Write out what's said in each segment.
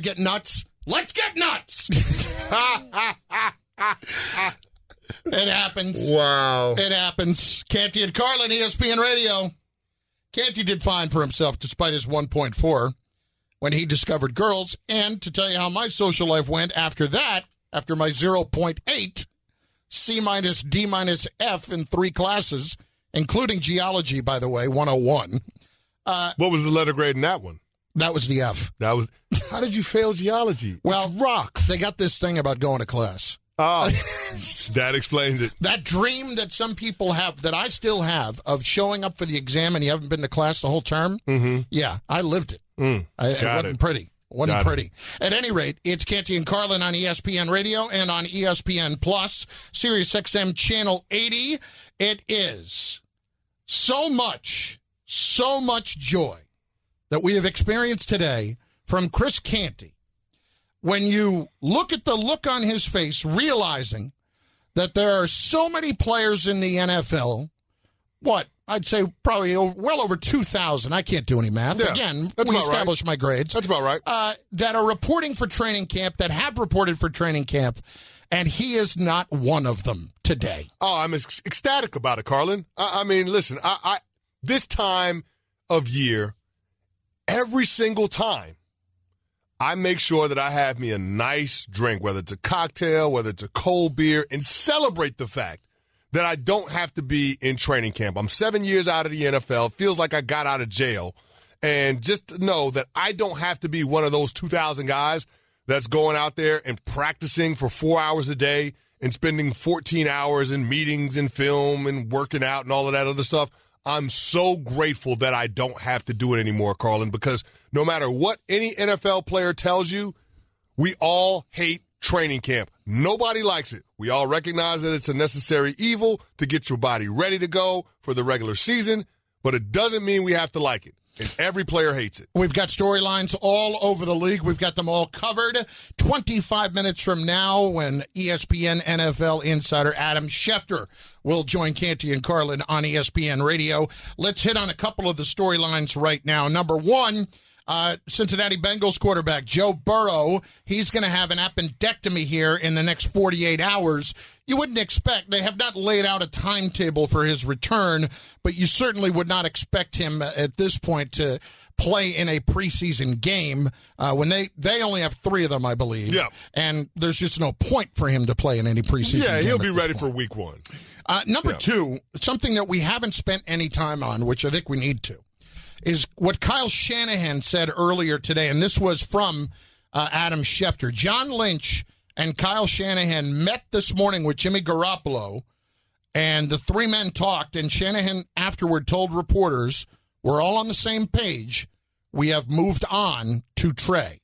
Get nuts. Let's get nuts. it happens. Wow. It happens. Canty and Carlin, ESPN Radio. Canty did fine for himself despite his 1.4 when he discovered girls. And to tell you how my social life went after that, after my 0.8, C minus, D minus, F in three classes, including geology, by the way, 101. Uh, what was the letter grade in that one? That was the F. That was. How did you fail geology? Well, It's rocks. They got this thing about going to class. Oh, that explains it. That dream that some people have, that I still have, of showing up for the exam and you haven't been to class the whole term. Mm-hmm. Yeah, I lived it. Mm, I, it wasn't it. pretty. Wasn't Got it. pretty. At any rate, it's Canty and Carlin on ESPN Radio and on ESPN Plus, Sirius XM Channel 80. It is so much, so much joy that we have experienced today from Chris Canty. When you look at the look on his face, realizing that there are so many players in the NFL, what I'd say probably well over 2,000. I can't do any math. Yeah, Again, we about right. my grades. That's about right. Uh, that are reporting for training camp, that have reported for training camp, and he is not one of them today. Oh, I'm ecstatic about it, Carlin. I, I mean, listen, I, I this time of year, every single time, I make sure that I have me a nice drink, whether it's a cocktail, whether it's a cold beer, and celebrate the fact that I don't have to be in training camp. I'm seven years out of the NFL. Feels like I got out of jail. And just know that I don't have to be one of those 2,000 guys that's going out there and practicing for four hours a day and spending 14 hours in meetings and film and working out and all of that other stuff. I'm so grateful that I don't have to do it anymore, Carlin, because no matter what any NFL player tells you, we all hate training camp. Nobody likes it. We all recognize that it's a necessary evil to get your body ready to go for the regular season, but it doesn't mean we have to like it. And every player hates it. We've got storylines all over the league. We've got them all covered. 25 minutes from now, when ESPN NFL insider Adam Schefter will join Canty and Carlin on ESPN Radio. Let's hit on a couple of the storylines right now. Number one, uh, Cincinnati Bengals quarterback Joe Burrow. He's going to have an appendectomy here in the next 48 hours. You wouldn't expect, they have not laid out a timetable for his return, but you certainly would not expect him uh, at this point to play in a preseason game uh, when they, they only have three of them, I believe. Yeah. And there's just no point for him to play in any preseason Yeah, he'll be ready point. for week one. Uh, number Yeah. two, something that we haven't spent any time on, which I think we need to, is what Kyle Shanahan said earlier today, and this was from uh, Adam Schefter. John Lynch and Kyle Shanahan met this morning with Jimmy Garoppolo, and the three men talked, and Shanahan afterward told reporters, we're all on the same page. We have moved on to Trey.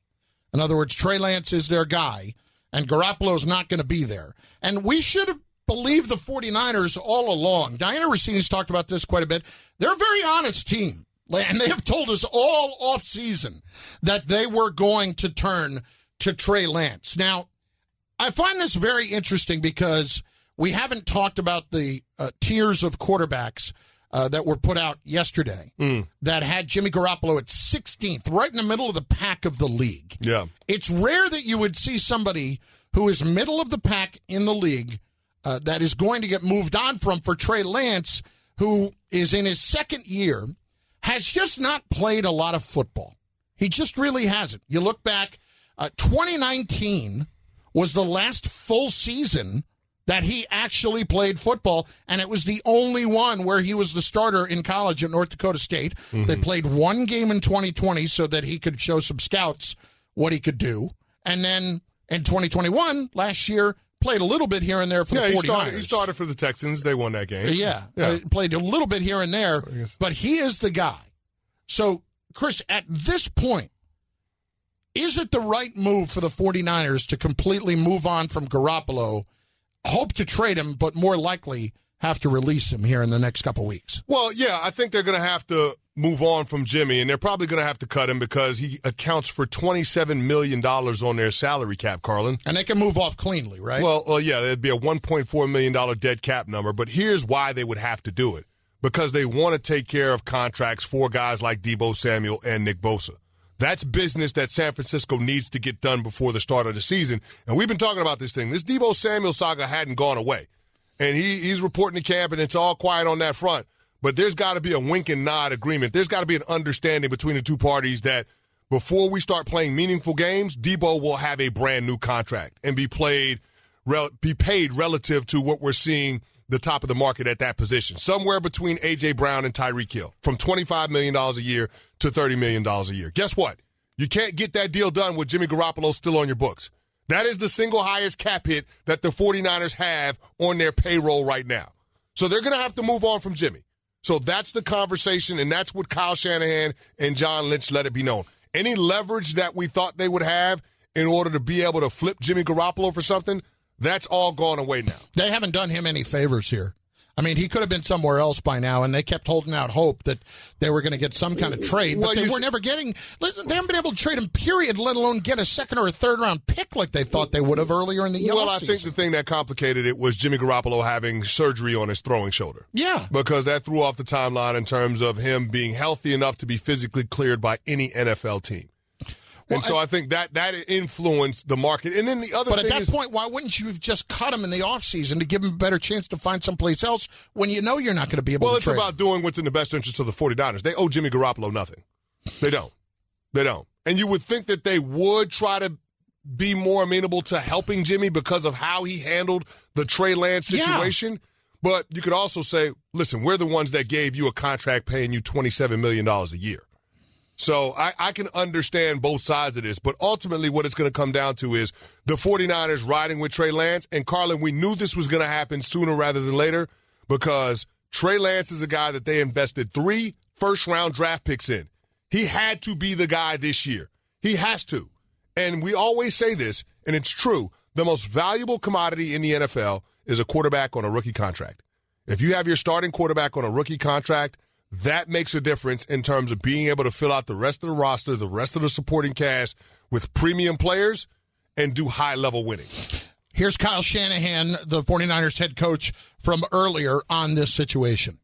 In other words, Trey Lance is their guy, and Garoppolo's not going to be there. And we should have believed the 49ers all along. Dianna Russini's talked about this quite a bit. They're a very honest team. And they have told us all off season that they were going to turn to Trey Lance. Now, I find this very interesting because we haven't talked about the uh, tiers of quarterbacks uh, that were put out yesterday that had Jimmy Garoppolo at 16th, right in the middle of the pack of the league. Yeah. It's rare that you would see somebody who is middle of the pack in the league uh, that is going to get moved on from for Trey Lance, who is in his second year, has just not played a lot of football. He just really hasn't. You look back, uh, 2019 was the last full season that he actually played football, and it was the only one where he was the starter in college at North Dakota State. They played one game in 2020 so that he could show some scouts what he could do. And then in 2021, last year, played a little bit here and there for Yeah, the 49ers. started, he started for the Texans. They won that game. Yeah, Yeah. played a little bit here and there, but he is the guy. So, Chris, at this point, is it the right move for the 49ers to completely move on from Garoppolo, hope to trade him, but more likely have to release him here in the next couple weeks? Well, yeah, I think they're going to have to move on from Jimmy, and they're probably going to have to cut him because he accounts for $27 million on their salary cap, Carlin. And they can move off cleanly, right? Well, well yeah, it'd be a $1.4 million dead cap number, but here's why they would have to do it because they want to take care of contracts for guys like Deebo Samuel and Nick Bosa. That's business that San Francisco needs to get done before the start of the season. And we've been talking about this thing. This Deebo Samuel saga hadn't gone away. And he, he's reporting to camp, and it's all quiet on that front. But there's got to be a wink and nod agreement. There's got to be an understanding between the two parties that before we start playing meaningful games, Deebo will have a brand new contract and be played, be paid relative to what we're seeing the top of the market at that position, somewhere between A.J. Brown and Tyreek Hill, from $25 million a year to $30 million a year. Guess what? You can't get that deal done with Jimmy Garoppolo still on your books. That is the single highest cap hit that the 49ers have on their payroll right now. So they're going to have to move on from Jimmy. So that's the conversation, and that's what Kyle Shanahan and John Lynch let it be known. Any leverage that we thought they would have in order to be able to flip Jimmy Garoppolo for something, that's all gone away now. They haven't done him any favors here. I mean, he could have been somewhere else by now, and they kept holding out hope that they were going to get some kind of trade, but well, they were never getting. They haven't been able to trade him, period, let alone get a second or a third round pick like they thought they would have earlier in the year. Well, I think the thing that complicated it was Jimmy Garoppolo having surgery on his throwing shoulder. Yeah. Because that threw off the timeline in terms of him being healthy enough to be physically cleared by any NFL team. Well, and so I, I, think that that influenced the market. And then the other But at that is, point, why wouldn't you have just cut him in the offseason to give him a better chance to find someplace else when you know you're not going to be able well, to Well, it's about doing what's in the best interest of the 49ers. They owe Jimmy Garoppolo nothing. They don't. They don't. And you would think that they would try to be more amenable to helping Jimmy because of how he handled the Trey Lance situation. Yeah. But you could also say, listen, we're the ones that gave you a contract paying you $27 million a year. So I, I, can understand both sides of this, but ultimately what it's going to come down to is the 49ers riding with Trey Lance. And Carlin, we knew this was going to happen sooner rather than later because Trey Lance is a guy that they invested three first round draft picks in. He had to be the guy this year. He has to. And we always say this, and it's true. The most valuable commodity in the NFL is a quarterback on a rookie contract. If you have your starting quarterback on a rookie contract, that makes a difference in terms of being able to fill out the rest of the roster, the rest of the supporting cast with premium players and do high level winning. Here's Kyle Shanahan, the 49ers head coach, from earlier on this situation.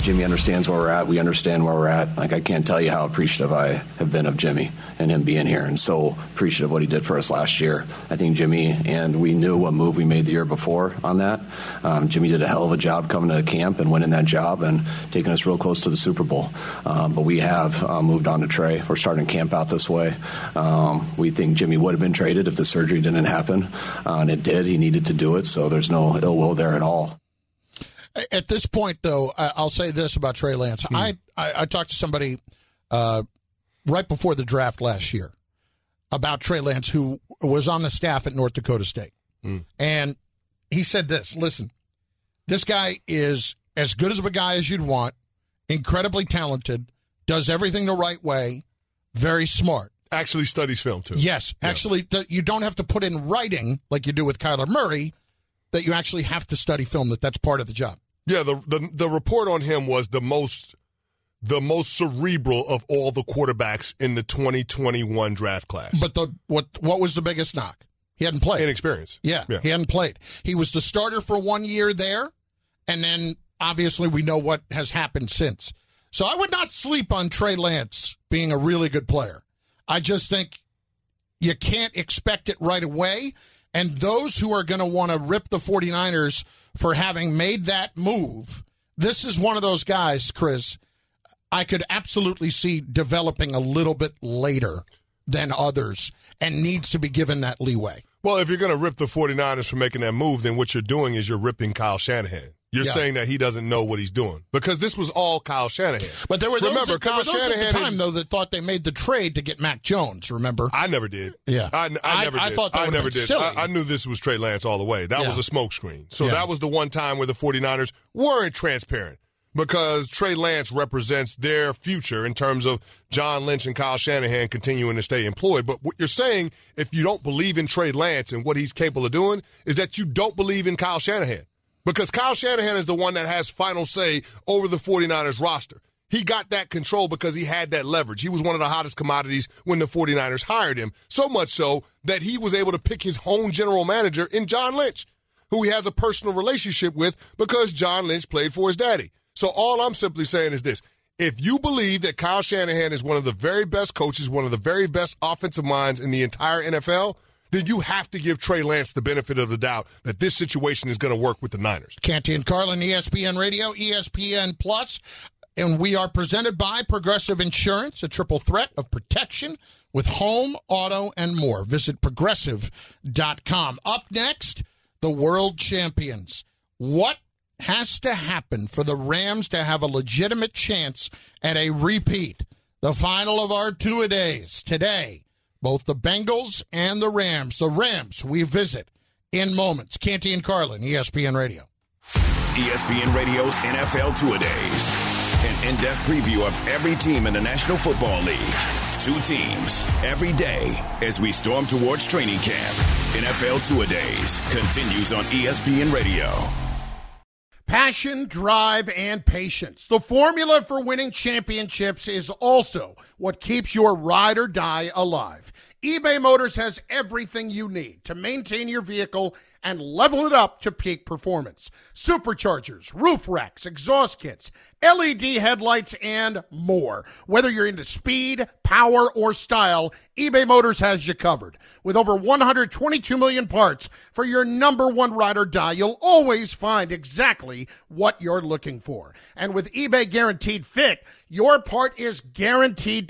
Jimmy understands where we're at. We understand where we're at. Like I can't tell you how appreciative I have been of Jimmy and him being here, and so appreciative of what he did for us last year. I think Jimmy and we knew what move we made the year before on that. Um, Jimmy did a hell of a job coming to camp and winning that job and taking us real close to the Super Bowl. Um, but we have uh, moved on to Trey. We're starting camp out this way. Um, we think Jimmy would have been traded if the surgery didn't happen, uh, and it did. He needed to do it, so there's no ill will there at all. At this point, though, I'll say this about Trey Lance. Hmm. I, I, I talked to somebody uh, right before the draft last year about Trey Lance, who was on the staff at North Dakota State, hmm. and he said this: "Listen, this guy is as good as of a guy as you'd want, incredibly talented, does everything the right way, very smart." Actually studies film too. Yes, yeah. actually, you don't have to put in writing like you do with Kyler Murray that you actually have to study film. That that's part of the job. Yeah, the the, the report on him was the most the most cerebral of all the quarterbacks in the 2021 draft class. But the what what was the biggest knock? He hadn't played. Inexperience. Yeah, yeah, he hadn't played. He was the starter for one year there, and then obviously we know what has happened since. So I would not sleep on Trey Lance being a really good player. I just think you can't expect it right away. And those who are going to want to rip the 49ers for having made that move, this is one of those guys, Chris, I could absolutely see developing a little bit later than others and needs to be given that leeway. Well, if you're going to rip the 49ers for making that move, then what you're doing is you're ripping Kyle Shanahan. You're yeah. saying that he doesn't know what he's doing because this was all Kyle Shanahan. But there were those, remember, that, Kyle there were those Shanahan at the time, is, though, that thought they made the trade to get Mac Jones. Remember? I never did. Yeah, I, I, I never. I, did. thought I never did. I, I, knew this was Trey Lance all the way. That yeah. was a smokescreen. So yeah. that was the one time where the 49ers weren't transparent. because Trey Lance represents their future in terms of John Lynch and Kyle Shanahan continuing to stay employed. But what you're saying, if you don't believe in Trey Lance and what he's capable of doing, is that you don't believe in Kyle Shanahan. Because Kyle Shanahan is the one that has final say over the 49ers roster. He got that control because he had that leverage. He was one of the hottest commodities when the 49ers hired him. So much so that he was able to pick his own general manager in John Lynch, who he has a personal relationship with because John Lynch played for his daddy. So all I'm simply saying is this. If you believe that Kyle Shanahan is one of the very best coaches, one of the very best offensive minds in the entire NFL, then you have to give Trey Lance the benefit of the doubt that this situation is going to work with the Niners. Canty and Carlin, ESPN Radio, ESPN Plus and we are presented by Progressive Insurance, a triple threat of protection with home, auto, and more. Visit progressive.com. Up next, the world champions. What has to happen for the Rams to have a legitimate chance at a repeat? The final of our two a days today. Both the Bengals and the Rams. The Rams we visit in moments. Canty and Carlin, ESPN Radio. ESPN Radio's NFL Two a Days an in-depth preview of every team in the National Football League. Two teams every day as we storm towards training camp. NFL Two-A-Days continues on ESPN Radio. Passion, drive, and patience. The formula for winning championships is also what keeps your ride or die alive. eBay Motors has everything you need to maintain your vehicle and level it up to peak performance. Superchargers, roof racks, exhaust kits, LED headlights, and more. Whether you're into speed, power, or style, eBay Motors has you covered. With over 122 million parts for your number one ride or die, you'll always find exactly what you're looking for. And with eBay Guaranteed Fit, your part is guaranteed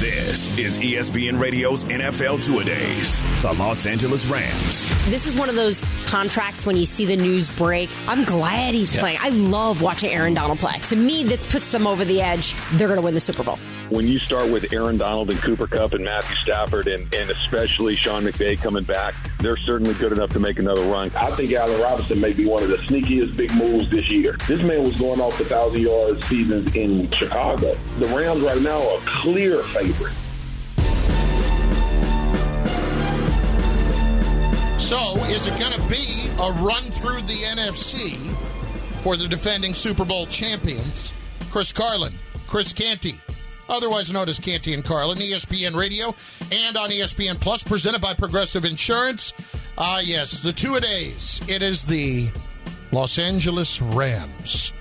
This is ESPN Radio's NFL Two A Days. The Los Angeles Rams. This is one of those contracts when you see the news break. I'm glad he's yeah. playing. I love watching Aaron Donald play. To me, this puts them over the edge. They're going to win the Super Bowl. When you start with Aaron Donald and Cooper Kupp and Matthew Stafford and, and especially Sean McVay coming back, they're certainly good enough to make another run. I think Allen Robinson may be one of the sneakiest big moves this year. This man was going off the thousand yard seasons in Chicago. The Rams right now are clear favorite So, is it going to be a run through the NFC for the defending Super Bowl champions? Chris Carlin, Chris Canty, otherwise known as Canty and Carlin, ESPN Radio, and on ESPN Plus, presented by Progressive Insurance. Ah, yes, the two a days. It is the Los Angeles Rams.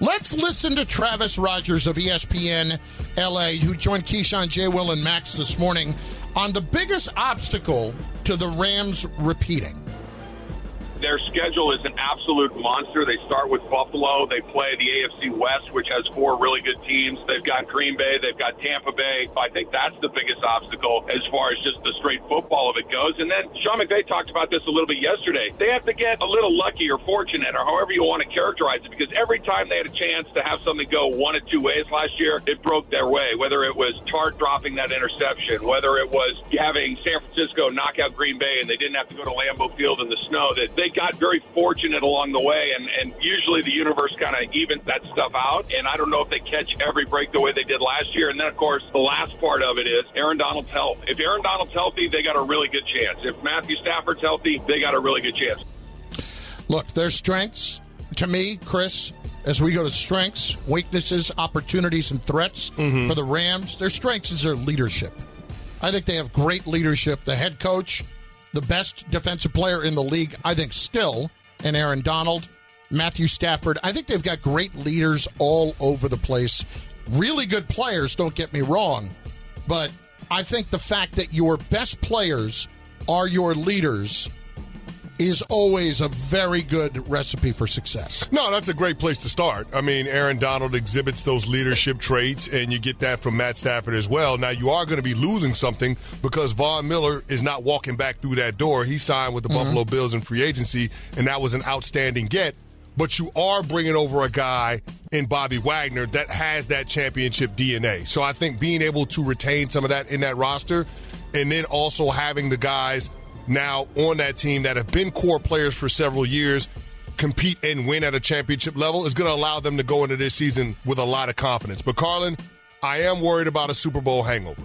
Let's listen to Travis Rogers of ESPN LA, who joined Keyshawn, J. Will, and Max this morning on the biggest obstacle to the Rams repeating. Their schedule is an absolute monster. They start with Buffalo. They play the AFC West, which has four really good teams. They've got Green Bay. They've got Tampa Bay. I think that's the biggest obstacle as far as just the straight football of it goes. And then Sean McVay talked about this a little bit yesterday. They have to get a little lucky or fortunate or however you want to characterize it because every time they had a chance to have something go one of two ways last year, it broke their way. Whether it was Tartt dropping that interception, whether it was having San Francisco knock out Green Bay and they didn't have to go to Lambeau Field in the snow, that they got very fortunate along the way, and, and usually the universe kind of evens that stuff out. And I don't know if they catch every break the way they did last year. And then, of course, the last part of it is Aaron Donald's health. If Aaron Donald's healthy, they got a really good chance. If Matthew Stafford's healthy, they got a really good chance. Look, their strengths, to me, Chris, as we go to strengths, weaknesses, opportunities, and threats mm-hmm. for the Rams, their strengths is their leadership. I think they have great leadership. The head coach the best defensive player in the league, I think, still, and Aaron Donald, Matthew Stafford. I think they've got great leaders all over the place. Really good players, don't get me wrong. But I think the fact that your best players are your leaders is always a very good recipe for success. No, that's a great place to start. I mean, Aaron Donald exhibits those leadership traits, and you get that from Matt Stafford as well. Now, you are going to be losing something because Von Miller is not walking back through that door. He signed with the mm-hmm. Buffalo Bills in free agency, and that was an outstanding get. But you are bringing over a guy in Bobby Wagner that has that championship DNA. So I think being able to retain some of that in that roster, and then also having the guys now on that team that have been core players for several years compete and win at a championship level is going to allow them to go into this season with a lot of confidence. But Carlin, I am worried about a Super Bowl hangover.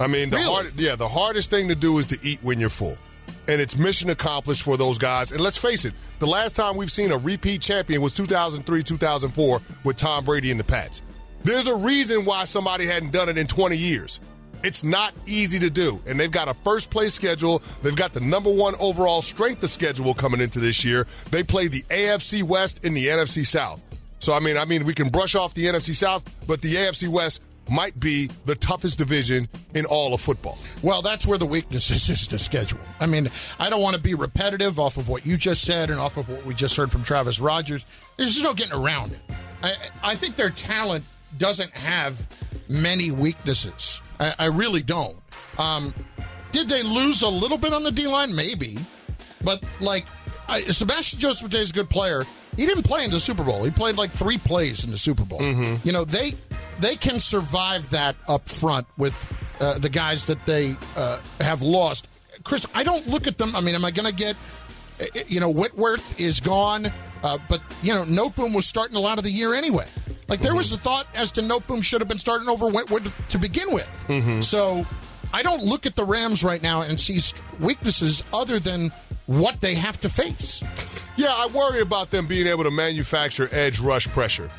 I mean, the really? hard, yeah, the hardest thing to do is to eat when you're full. And it's mission accomplished for those guys. And let's face it, the last time we've seen a repeat champion was 2003, 2004 with Tom Brady and the Pats. There's a reason why somebody hadn't done it in 20 years. It's not easy to do. And they've got a first place schedule. They've got the number one overall strength of schedule coming into this year. They play the AFC West and the NFC South. So I mean, I mean, we can brush off the NFC South, but the AFC West might be the toughest division in all of football. Well, that's where the weakness is, is the schedule. I mean, I don't want to be repetitive off of what you just said and off of what we just heard from Travis Rogers. There's just no getting around it. I, I think their talent doesn't have many weaknesses. I, I really don't. Um, did they lose a little bit on the D line? Maybe, but like I, Sebastian Joseph is a good player. He didn't play in the Super Bowl. He played like three plays in the Super Bowl. Mm-hmm. You know they they can survive that up front with uh, the guys that they uh, have lost. Chris, I don't look at them. I mean, am I going to get? Uh, you know, Whitworth is gone, uh, but you know, Noteboom was starting a lot of the year anyway. Like there was a thought as to Noteboom should have been starting over Whitworth to begin with. Mm-hmm. So I don't look at the Rams right now and see weaknesses other than what they have to face. Yeah, I worry about them being able to manufacture edge rush pressure.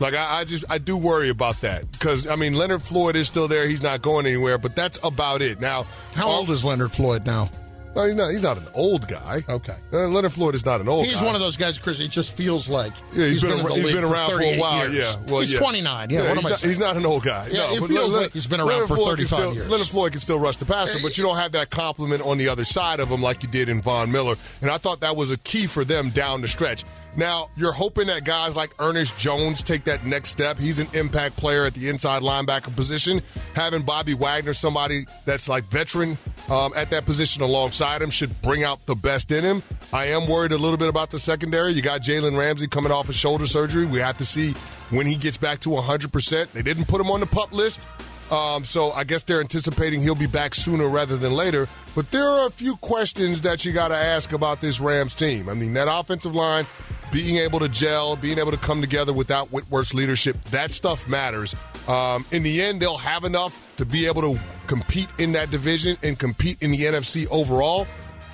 Like I, I just I do worry about that because I mean Leonard Floyd is still there; he's not going anywhere. But that's about it. Now, how old is Leonard Floyd now? No, he's not. He's not an old guy. Okay, uh, Leonard Floyd is not an old. He's guy. one of those guys, Chris. He just feels like yeah, he's, he's been, been, he's been around for, for, a while. Years. Yeah, well, he's yeah. 29. Yeah, yeah what he's, am I not, saying? he's not an old guy. Yeah, no, it but feels Leonard, like he's been around Leonard for Floyd 35 still, years. Leonard Floyd can still rush the passer, but you don't have that complement on the other side of him like you did in Von Miller. And I thought that was a key for them down the stretch. Now, you're hoping that guys like Ernest Jones take that next step. He's an impact player at the inside linebacker position. Having Bobby Wagner, somebody that's like veteran um, at that position alongside him, should bring out the best in him. I am worried a little bit about the secondary. You got Jalen Ramsey coming off of shoulder surgery. We have to see when he gets back to 100%. They didn't put him on the pup list. Um, so I guess they're anticipating he'll be back sooner rather than later. But there are a few questions that you got to ask about this Rams team. I mean, that offensive line being able to gel, being able to come together without Whitworth's leadership, that stuff matters. Um, in the end, they'll have enough to be able to compete in that division and compete in the NFC overall.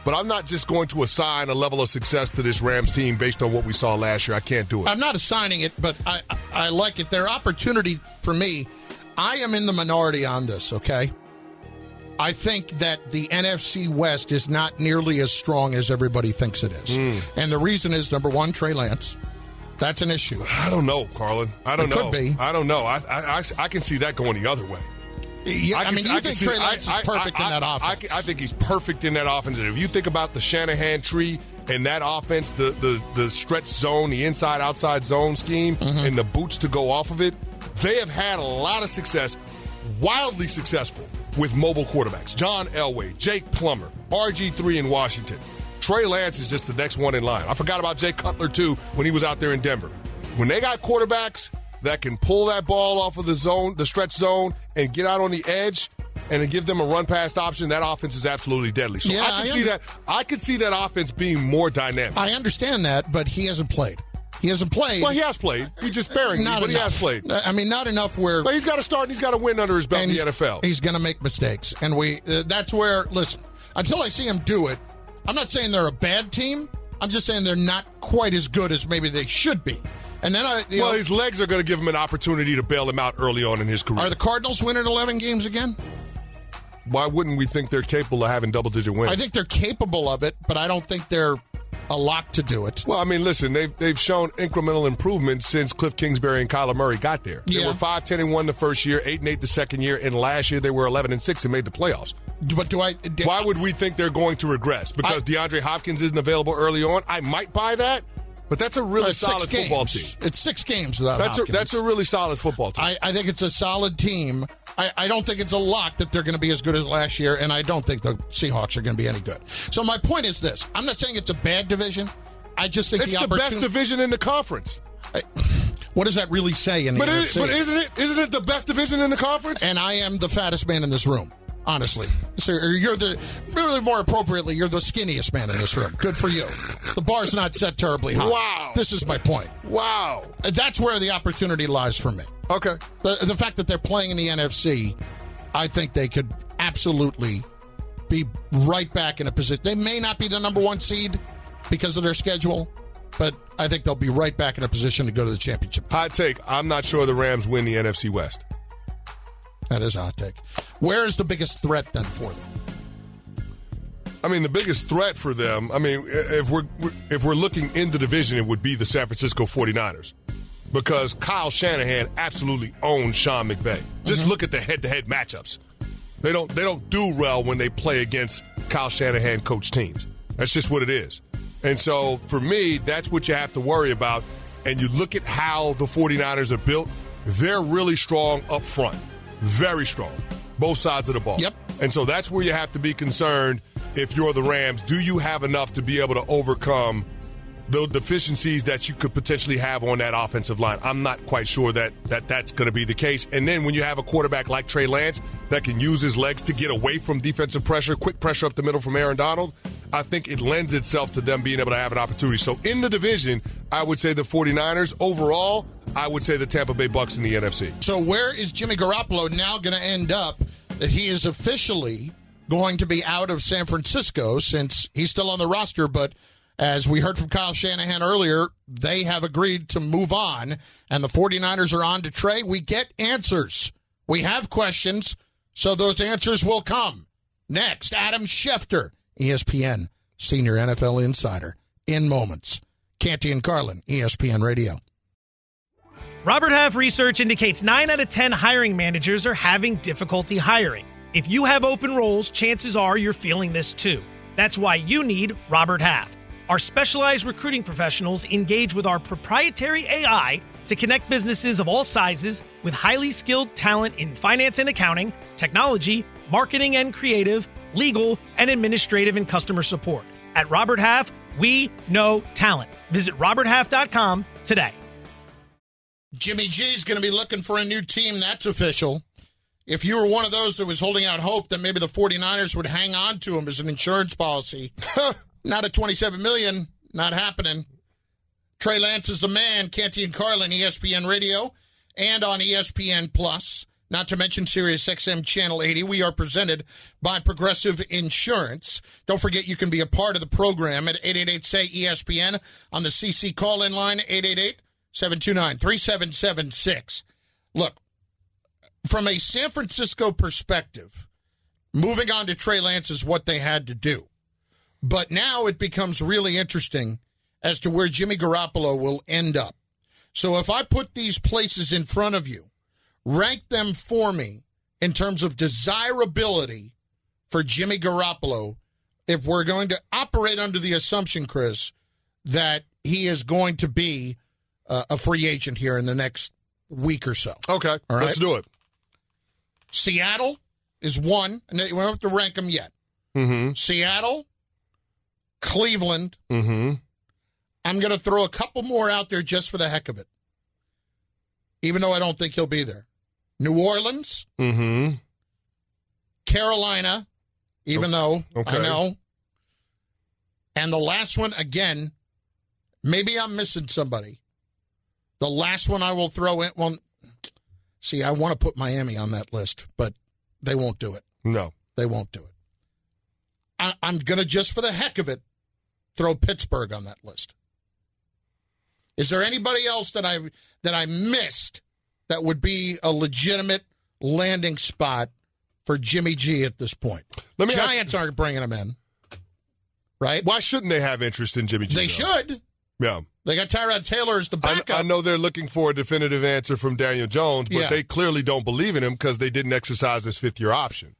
But I'm not just going to assign a level of success to this Rams team based on what we saw last year. I can't do it. I'm not assigning it, but I, I like it. Their opportunity for me, I am in the minority on this, okay? I think that the NFC West is not nearly as strong as everybody thinks it is. Mm. And the reason is number one, Trey Lance. That's an issue. I don't know, Carlin. I don't it know. Could be. I don't know. I, I, I can see that going the other way. Yeah, I, I, mean, you think Trey Lance is perfect in that offense? I, think he's perfect in that offense. And if you think about the Shanahan tree and that offense, the the the stretch zone, the inside outside zone scheme, Mm-hmm. and the boots to go off of it, they have had a lot of success, wildly successful with mobile quarterbacks. John Elway, Jake Plummer, RG3 in Washington. Trey Lance is just the next one in line. I forgot about Jay Cutler too when he was out there in Denver. When they got quarterbacks that can pull that ball off of the zone, the stretch zone, and get out on the edge and give them a run pass option, that offense is absolutely deadly. So Yeah, I can I see under- that I could see that offense being more dynamic. I understand that, but he hasn't played. He hasn't played. well, he has played. He's just sparingly, not but enough. he has played. I mean, not enough where But he's got to start and he's got to win under his belt in the NFL. He's going to make mistakes, and we uh, that's where listen. Until I see him do it, I'm not saying they're a bad team. I'm just saying they're not quite as good as maybe they should be. And then I. Well, know, his legs are going to give him an opportunity to bail him out early on in his career. are the Cardinals winning 11 games again? Why wouldn't we think they're capable of having double digit wins? I think they're capable of it, but I don't think they're a lot to do it. Well, I mean, listen, they've they've shown incremental improvement since Cliff Kingsbury and Kyler Murray got there. They Yeah. were five ten and one the first year, eight and eight the second year, and last year they were eleven and six and made the playoffs. But do I? Why would we think they're going to regress? Because I, DeAndre Hopkins isn't available early on. I might buy that. But that's a really solid football team. It's six games without that's Hopkins. A, that's a really solid football team. I, I think it's a solid team. I, I, don't think it's a lock that they're going to be as good as last year, and I don't think the Seahawks are going to be any good. So my point is this: I'm not saying it's a bad division. I just think it's the, the best division in the conference. I, what does that really say in the but It, but isn't it isn't it the best division in the conference? And I am the fattest man in this room honestly. So you're the really more appropriately, you're the skinniest man in this room. Good for you. The bar's not set terribly high. Wow. This is my point. Wow. That's where the opportunity lies for me. Okay. The, the fact that they're playing in the NFC, I think they could absolutely be right back in a position. They may not be the number one seed because of their schedule, but I think they'll be right back in a position to go to the championship. Hot take. I'm not sure the Rams win the NFC West. That is hot take. Where is the biggest threat then for them? I mean, the biggest threat for them, I mean, if we're if we're looking in the division, it would be the San Francisco 49ers. Because Kyle Shanahan absolutely owns Sean McVay. Just mm-hmm. look at the head-to-head matchups. They don't they don't do well when they play against Kyle Shanahan coach teams. That's just what it is. And so for me, that's what you have to worry about. And you look at how the 49ers are built, they're really strong up front. Very strong both sides of the ball. Yep. And so that's where you have to be concerned if you're the Rams. Do you have enough to be able to overcome the deficiencies that you could potentially have on that offensive line? I'm not quite sure that, that that's going to be the case. And then when you have a quarterback like Trey Lance that can use his legs to get away from defensive pressure, quick pressure up the middle from Aaron Donald, I think it lends itself to them being able to have an opportunity. So in the division, I would say the 49ers overall, I would say the Tampa Bay Bucs in the NFC. So where is Jimmy Garoppolo now going to end up? That he is officially going to be out of San Francisco since he's still on the roster, but as we heard from Kyle Shanahan earlier, they have agreed to move on, and the 49ers are on to Trey. We get answers. We have questions, so those answers will come. Next, Adam Schefter, ESPN, senior NFL insider, in moments. Canty and Carlin, ESPN Radio. Robert Half research indicates 9 out of 10 hiring managers are having difficulty hiring. If you have open roles, chances are you're feeling this too. That's why you need Robert Half. Our specialized recruiting professionals engage with our proprietary AI to connect businesses of all sizes with highly skilled talent in finance and accounting, technology, marketing and creative, legal, and administrative and customer support. At Robert Half, we know talent. Visit RobertHalf.com today. Jimmy G is going to be looking for a new team. That's official. If you were one of those that was holding out hope that maybe the 49ers would hang on to him as an insurance policy, not at 27 million, not happening. Trey Lance is the man. Canty and Carlin, ESPN Radio, and on ESPN Plus. Not to mention Sirius XM Channel 80. We are presented by Progressive Insurance. Don't forget you can be a part of the program at 888 say ESPN on the CC call in line 888 729 3776. Look, from a San Francisco perspective, moving on to Trey Lance is what they had to do. But now it becomes really interesting as to where Jimmy Garoppolo will end up. So if I put these places in front of you, rank them for me in terms of desirability for Jimmy Garoppolo if we're going to operate under the assumption, Chris, that he is going to be uh, a free agent here in the next week or so. Okay, all right, let's do it. Seattle is one, and we don't have to rank them yet. Mm-hmm. Seattle, Cleveland. Mm-hmm. I'm going to throw a couple more out there just for the heck of it, even though I don't think he'll be there. New Orleans, mm-hmm. Carolina, even though. I know. And the last one, again, maybe I'm missing somebody. The last one I will throw in. Well, see, I want to put Miami on that list, but they won't do it. No, they won't do it. I, I'm going to just for the heck of it throw Pittsburgh on that list. Is there anybody else that I that I missed that would be a legitimate landing spot for Jimmy G at this point? Let me Giants ask, aren't bringing him in, right? Why shouldn't they have interest in Jimmy G? They though? should. Yeah. They got Tyrod Taylor as the backup. I, I, know they're looking for a definitive answer from Daniel Jones, but yeah. they clearly don't believe in him because they didn't exercise his fifth year option.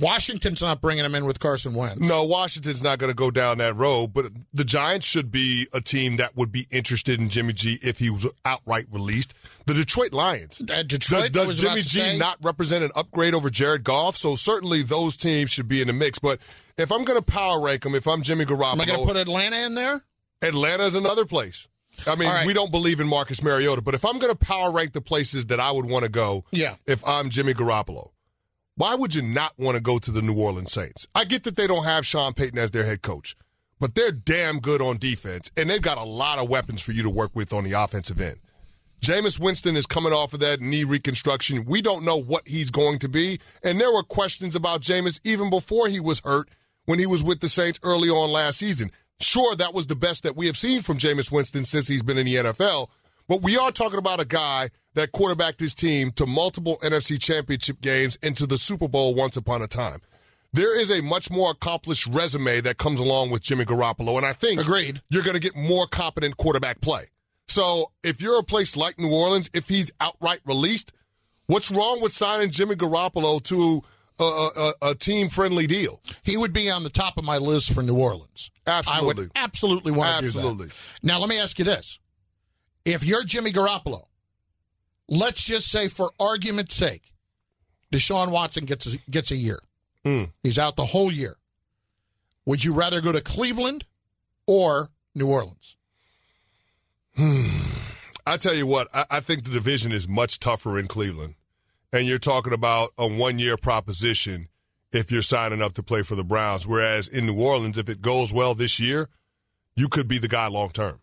Washington's not bringing him in with Carson Wentz. No, Washington's not going to go down that road, but the Giants should be a team that would be interested in Jimmy G if he was outright released. The Detroit Lions. Uh, Detroit, does, does Jimmy G say. not represent an upgrade over Jared Goff? So certainly those teams should be in the mix. But if I'm going to power rank them, if I'm Jimmy Garoppolo, Am I going to put Atlanta in there? Atlanta's another place. I mean, right. we don't believe in Marcus Mariota, but if I'm going to power rank the places that I would want to go, Yeah. if I'm Jimmy Garoppolo, why would you not want to go to the New Orleans Saints? I get that they don't have Sean Payton as their head coach, but they're damn good on defense, and they've got a lot of weapons for you to work with on the offensive end. Jameis Winston is coming off of that knee reconstruction. We don't know what he's going to be, and there were questions about Jameis even before he was hurt when he was with the Saints early on last season. Sure, that was the best that we have seen from Jameis Winston since he's been in the NFL, but we are talking about a guy that quarterbacked his team to multiple NFC championship games and to the Super Bowl once upon a time. There is a much more accomplished resume that comes along with Jimmy Garoppolo, and I think Agreed. you're going to get more competent quarterback play. So if you're a place like New Orleans, if he's outright released, what's wrong with signing Jimmy Garoppolo to a, a, a team friendly deal? He would be on the top of my list for New Orleans. Absolutely. I Absolutely. would absolutely want to Absolutely. do that. Now, let me ask you this. If you're Jimmy Garoppolo, let's just say for argument's sake, Deshaun Watson gets a, gets a year. Hmm. He's out the whole year. Would you rather go to Cleveland or New Orleans? I tell you what, I, I think the division is much tougher in Cleveland. And you're talking about a one year proposition if you're signing up to play for the Browns. Whereas in New Orleans, if it goes well this year, you could be the guy long term.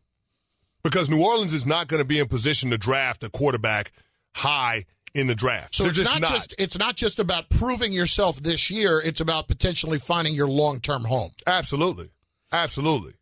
Because New Orleans is not going to be in position to draft a quarterback high in the draft. So They're it's just not, just it's not just about proving yourself this year. It's about potentially finding your long term home. Absolutely. Absolutely.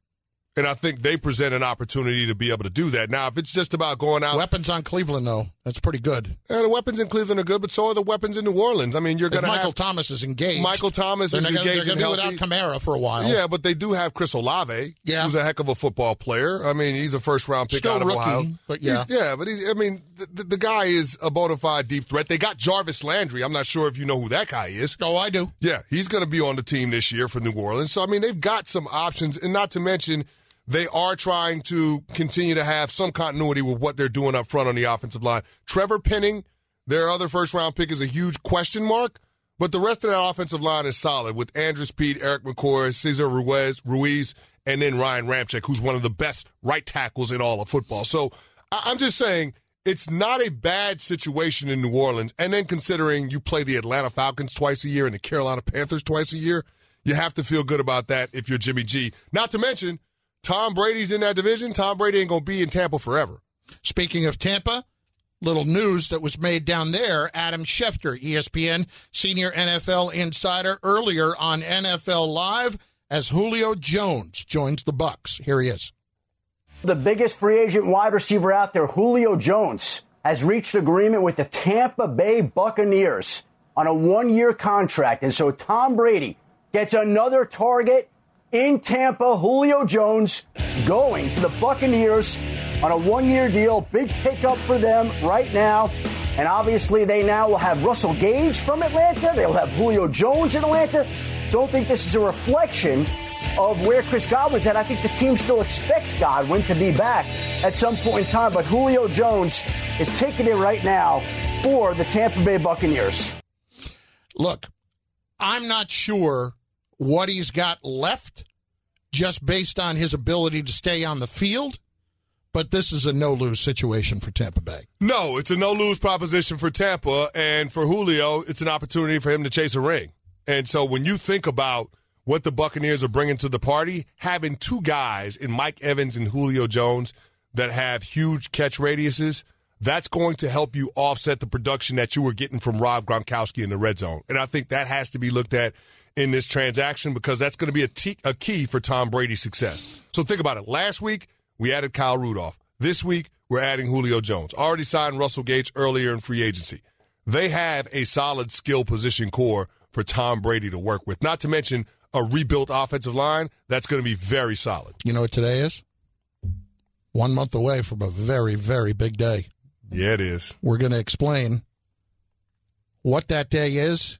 And I think they present an opportunity to be able to do that. Now, if it's just about going out, Weapons on Cleveland though, that's pretty good. Yeah, the weapons in Cleveland are good, but so are the weapons in New Orleans. I mean, you're going to Michael have Thomas is engaged. Michael Thomas they're is gonna- engaged They're going to be without Kamara for a while. Yeah, but they do have Chris Olave, Yeah. who's a heck of a football player. I mean, he's a first round pick Still out of rookie, Ohio. but yeah. He's- yeah, but I mean, the, the guy is a bona fide deep threat. They got Jarvis Landry. I'm not sure if you know who that guy is. Oh, I do. Yeah, he's going to be on the team this year for New Orleans. So, I mean, they've got some options, and not to mention, they are trying to continue to have some continuity with what they're doing up front on the offensive line. Trevor Penning, their other first round pick, is a huge question mark, but the rest of that offensive line is solid with Andrus Peat, Erik McCoy, Cesar Ruiz, Ruiz, and then Ryan Ramczyk, who's one of the best right tackles in all of football. So I'm just saying it's not a bad situation in New Orleans. And then considering you play the Atlanta Falcons twice a year and the Carolina Panthers twice a year, you have to feel good about that if you're Jimmy G. Not to mention, Tom Brady's in that division. Tom Brady ain't going to be in Tampa forever. Speaking of Tampa, little news that was made down there. Adam Schefter, ESPN senior NFL insider, earlier on NFL Live as Julio Jones joins the Bucs. Here he is. The biggest free agent wide receiver out there, Julio Jones, has reached agreement with the Tampa Bay Buccaneers on a one year contract. And so Tom Brady gets another target in Tampa. Julio Jones going to the Buccaneers on a one year deal. Big pickup for them right now. And obviously, they now will have Russell Gage from Atlanta. They'll have Julio Jones in Atlanta. Don't think this is a reflection of where Chris Godwin's at. I think the team still expects Godwin to be back at some point in time, but Julio Jones is taking it right now for the Tampa Bay Buccaneers. Look, I'm not sure what he's got left just based on his ability to stay on the field, but this is a no lose situation for Tampa Bay. No, it's a no lose proposition for Tampa. And for Julio, it's an opportunity for him to chase a ring. And so when you think about what the Buccaneers are bringing to the party, having two guys in Mike Evans and Julio Jones that have huge catch radiuses, that's going to help you offset the production that you were getting from Rob Gronkowski in the red zone. And I think that has to be looked at in this transaction because that's going to be a, t- a key for Tom Brady's success. So think about it. Last week, we added Kyle Rudolph. This week, we're adding Julio Jones. Already signed Russell Gage earlier in free agency. They have a solid skill position core for Tom Brady to work with, not to mention a rebuilt offensive line that's going to be very solid. You know what today is? One month away from a very, very big day. Yeah, it is. We're going to explain what that day is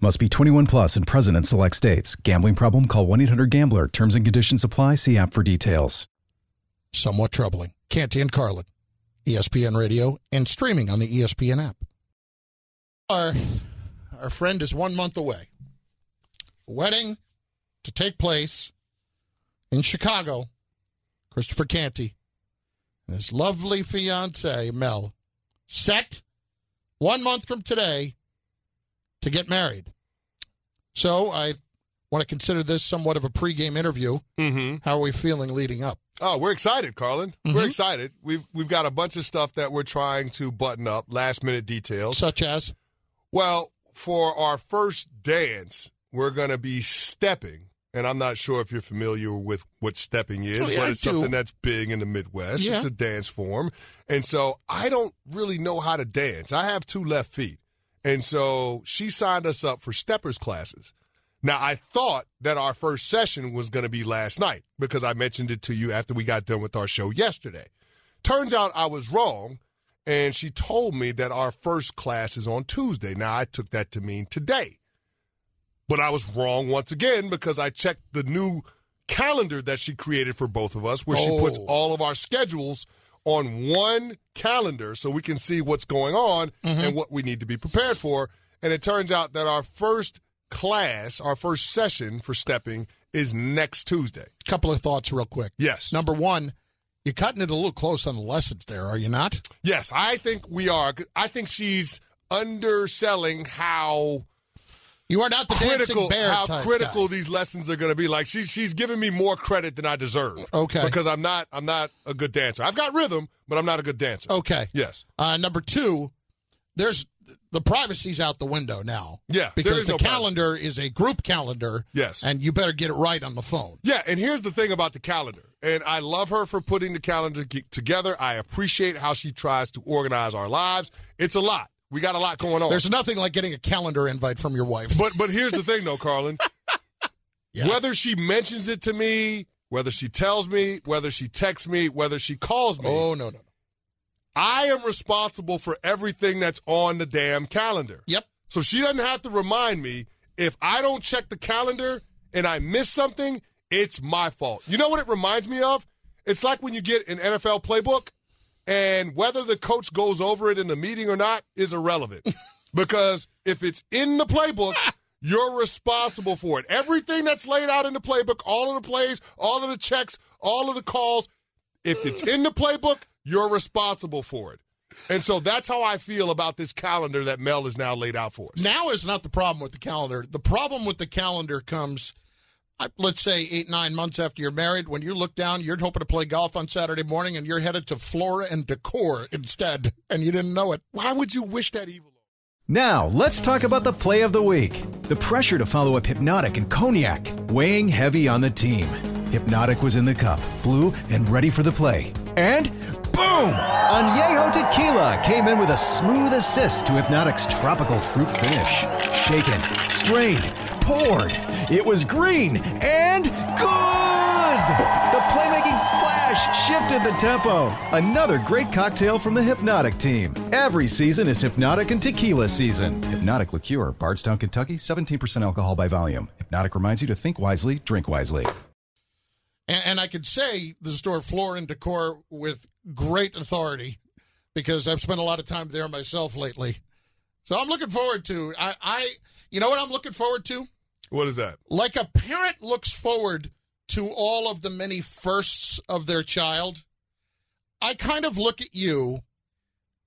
Must be 21 plus and present in select states. Gambling problem? Call 1 800 GAMBLER. Terms and conditions apply. See app for details. Somewhat troubling. Canty and Carlin, ESPN Radio, and streaming on the ESPN app. Our our friend is one month away. Wedding to take place in Chicago. Christopher Canty and his lovely fiancee Mel set one month from today to get married. So I want to consider this somewhat of a pregame interview. Mm-hmm. How are we feeling leading up? Oh, we're excited, Carlin. Mhm. We're excited. We've we've got a bunch of stuff that we're trying to button up, last minute details. Such as? Well, for our first dance, we're going to be stepping. And I'm not sure if you're familiar with what stepping is, Oh, yeah, but it's something that's big in the Midwest. Yeah. It's a dance form. And so I don't really know how to dance. I have two left feet. And so she signed us up for steppers classes. Now, I thought that our first session was going to be last night because I mentioned it to you after we got done with our show yesterday. Turns out I was wrong, and she told me that our first class is on Tuesday. Now, I took that to mean today. But I was wrong once again because I checked the new calendar that she created for both of us, where she puts Oh. all of our schedules on one calendar so we can see what's going on mm-hmm. and what we need to be prepared for. And it turns out that our first class, our first session for stepping is next Tuesday. Couple of thoughts, real quick. Yes. Number one, you're cutting it a little close on the lessons there, are you not? Yes, I think we are. I think she's underselling how You are not the critical dancing bear how critical guy. these lessons are going to be. Like she's she's giving me more credit than I deserve. Okay. because I'm not I'm not a good dancer. I've got rhythm, but I'm not a good dancer. Okay. Yes. Uh, number two, there's the privacy's out the window now. Yeah, Because the no privacy. calendar is a group calendar. Yes. And you better get it right on the phone. Yeah, and here's the thing about the calendar. And I love her for putting the calendar together. I appreciate how she tries to organize our lives. It's a lot. We got a lot going on. There's nothing like getting a calendar invite from your wife. But but here's the thing though, Carlin. Yeah. Whether she mentions it to me, whether she tells me, whether she texts me, whether she calls me, Oh, no, no. No. I am responsible for everything that's on the damn calendar. Yep. So she doesn't have to remind me if I don't check the calendar and I miss something, it's my fault. You know what it reminds me of? It's like when you get an NFL playbook and whether the coach goes over it in the meeting or not is irrelevant. because if it's in the playbook, you're responsible for it. Everything that's laid out in the playbook, all of the plays, all of the checks, all of the calls, if it's in the playbook, you're responsible for it. And so that's how I feel about this calendar that Mel has now laid out for us. Now is not the problem with the calendar. The problem with the calendar comes, let's say, eight, nine months after you're married. When you look down, you're hoping to play golf on Saturday morning and you're headed to Floor and Decor instead, and you didn't know it. Why would you wish that evil? Now, let's talk about the play of the week. The pressure to follow up Hpnotiq and Cognac, weighing heavy on the team. Hpnotiq was in the cup, blue, and ready for the play. And boom! Añejo Tequila came in with a smooth assist to Hpnotiq's tropical fruit finish. Shaken, strained, poured. It was green and good! The playmaking splash shifted the tempo. Another great cocktail from the Hpnotiq team. Every season is Hpnotiq and Tequila season. Hpnotiq Liqueur, Bardstown, Kentucky, 17% alcohol by volume. Hpnotiq reminds you to think wisely, drink wisely. And, and I could say the store Floor and Decor with great authority because I've spent a lot of time there myself lately. So I'm looking forward to. I, I you know what I'm looking forward to? What is that? Like a parent looks forward to all of the many firsts of their child. I kind of look at you,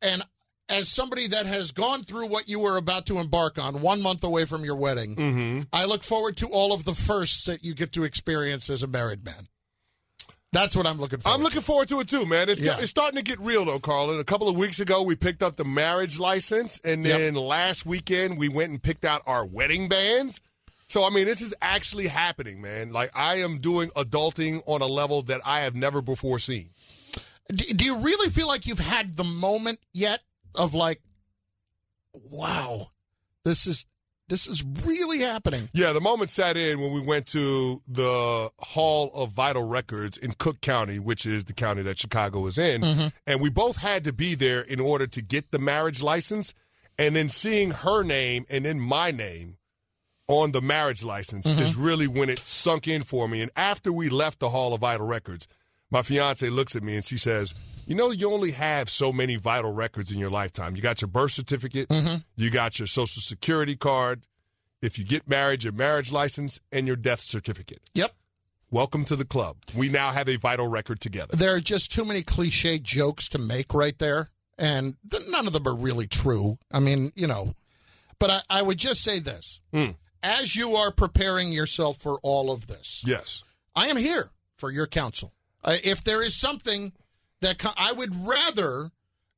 and as somebody that has gone through what you were about to embark on, one month away from your wedding, Mm-hmm. I look forward to all of the firsts that you get to experience as a married man. That's what I'm looking for. I'm looking forward to it too, man. It's, Yeah. it's starting to get real though, Carlin. A couple of weeks ago, we picked up the marriage license, and Yep. then last weekend we went and picked out our wedding bands. So I mean, this is actually happening, man. Like I am doing adulting on a level that I have never before seen. Do, do you really feel like you've had the moment yet of like, wow, this is this is really happening? Yeah, the moment sat in when we went to the Hall of Vital Records in Cook County, which is the county that Chicago is in, Mhm. and we both had to be there in order to get the marriage license, and then seeing her name and then my name on the marriage license Mhm. is really when it sunk in for me. And after we left the Hall of Vital Records, my fiance looks at me and she says, "You know, you only have so many vital records in your lifetime. You got your birth certificate, you got your social security card, if you get married, your marriage license, and your death certificate. Yep. Welcome to the club. We now have a vital record together. There are just too many cliche jokes to make right there, and th- none of them are really true. I mean, you know, but I, I would just say this: Hmm. As you are preparing yourself for all of this, Yes. I am here for your counsel. Uh, if there is something that co- I would rather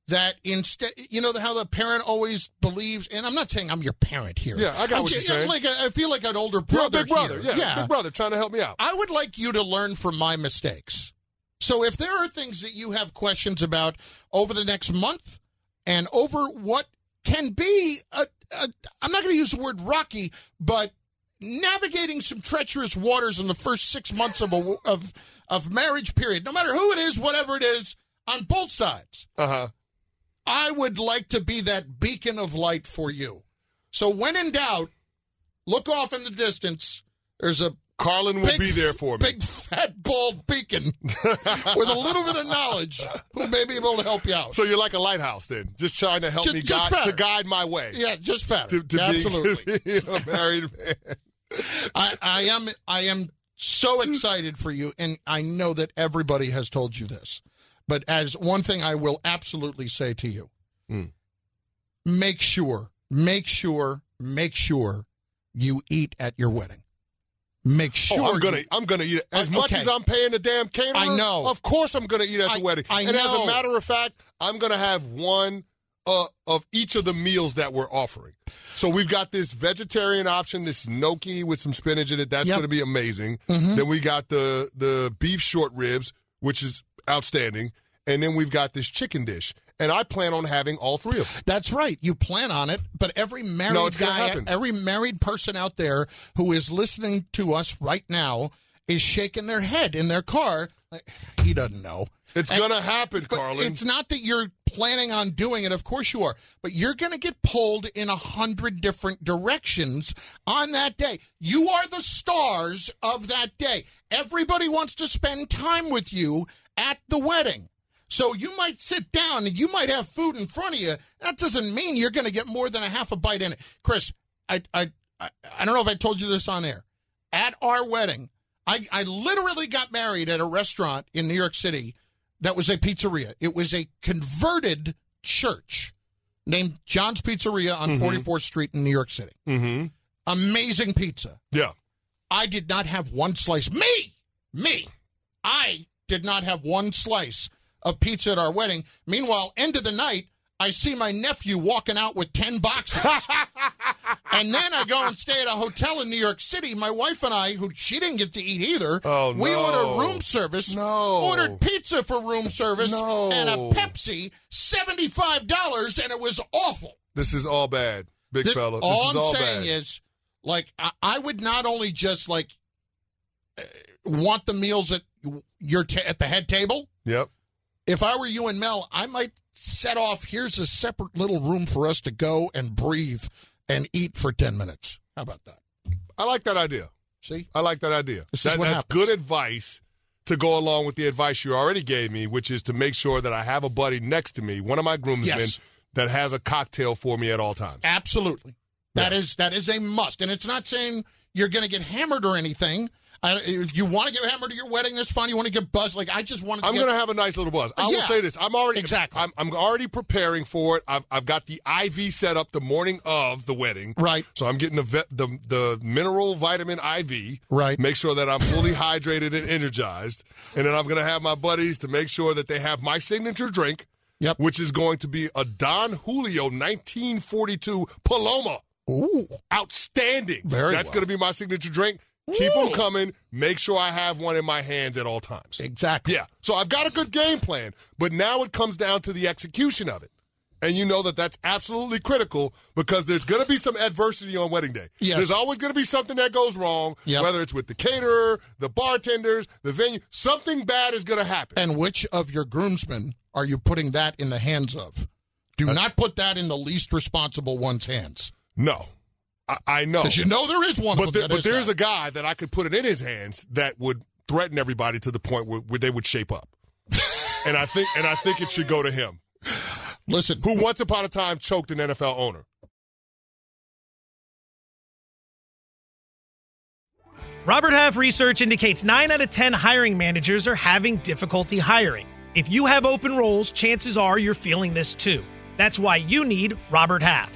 that instead, you know, how the parent always believes, and I'm not saying I'm your parent here. Yeah, I got I'm what ju- you're saying. Like I feel like an older You're brother. big brother. here. Yeah, big brother trying to help me out. I would like you to learn from my mistakes. So if there are things that you have questions about over the next month and over what can be a, a I'm not going to use the word rocky, but navigating some treacherous waters in the first 6 months of a of of marriage period, no matter who it is, whatever it is, on both sides. Uh-huh. I would like to be that beacon of light for you. So when in doubt, look off in the distance. There's a Carlin will big, be there for me. Big fat bald beacon with a little bit of knowledge who may be able to help you out. So you're like a lighthouse then, just trying to help Just- me just guide, fatter. to guide my way. Yeah, just fatter. To, to be- Absolutely. to be a married man. I, I am I am so excited for you, and I know that everybody has told you this. But as one thing I will absolutely say to you, Mm. make sure, make sure, make sure you eat at your wedding. Make sure Oh, I'm gonna, you- I'm gonna eat it. As much okay. as I'm paying the damn caterer, I know. Of course, I'm gonna eat at the I- wedding. I and as a matter of fact, I'm gonna have one uh, of each of the meals that we're offering. So we've got this vegetarian option, this gnocchi with some spinach in it. That's Yep. gonna be amazing. Mhm. Then we got the the beef short ribs, which is outstanding. And then we've got this chicken dish. And I plan on having all three of them. That's right. You plan on it, but every married No, guy, every married person out there who is listening to us right now is shaking their head in their car. Like, he doesn't know. It's And- gonna happen, Carlin. It's not that you're planning on doing it. Of course you are, but you're going to get pulled in a hundred different directions on that day. You are the stars of that day. Everybody wants to spend time with you at the wedding. So you might sit down and you might have food in front of you. That doesn't mean you're going to get more than a half a bite in it. Chris, I I I, I don't know if I told you this on air. At our wedding, I, I literally got married at a restaurant in New York City that was a pizzeria. It was a converted church named John's Pizzeria on Mhm. 44th Street in New York City. Mm-hmm. Amazing pizza. Yeah. I did not have one slice. Me, me, I did not have one slice of pizza at our wedding. Meanwhile, end of the night, I see my nephew walking out with 10 boxes. and then I go and stay at a hotel in New York City. My wife and I, who she didn't get to eat either, Oh, we no. ordered room service. No. Ordered pizza for room service No. and a Pepsi, $75, and it was awful. This is all bad, big Th- fella. This all is I'm all saying bad. is, like, I, I would not only just like uh, want the meals at your ta- at the head table. Yep. If I were you and Mel, I might set off. Here's a separate little room for us to go and breathe and eat for ten minutes. How about that? I like that idea. See, I like that idea. This is That- what that's happens. good advice to go along with the advice you already gave me, which is to make sure that I have a buddy next to me, one of my groomsmen, Yes. that has a cocktail for me at all times. Absolutely. That is that is a must, and it's not saying you're going to get hammered or anything. I, if you want to get hammered at your wedding, that's fine. You want to get buzzed, like I just wanted. to I'm get, going to have a nice little buzz. I will Yeah. say this: I'm already Exactly. I'm, I'm already preparing for it. I've, I've got the IV set up the morning of the wedding. Right. So I'm getting the vet, the the mineral vitamin IV. Right. Make sure that I'm fully hydrated and energized, and then I'm going to have my buddies to make sure that they have my signature drink. Yep. Which is going to be a Don Julio 1942 Paloma. Ooh. Outstanding. Very That's well. going to be my signature drink. Keep them coming. Make sure I have one in my hands at all times. Exactly. Yeah. So I've got a good game plan, but now it comes down to the execution of it. And you know that that's absolutely critical because there's going to be some adversity on wedding day. Yes. There's always going to be something that goes wrong, Yep. whether it's with the caterer, the bartenders, the venue. Something bad is going to happen. And which of your groomsmen are you putting that in the hands of? Do uh, not put that in the least responsible one's hands. No. I, I know. Because you know there is one but of there- them. that but is there's that. a guy that I could put it in his hands that would threaten everybody to the point where, where they would shape up. and I think and I think it should go to him. Listen, Who once upon a time choked an NFL owner. Robert Half research indicates 9 out of 10 hiring managers are having difficulty hiring. If you have open roles, chances are you're feeling this too. That's why you need Robert Half.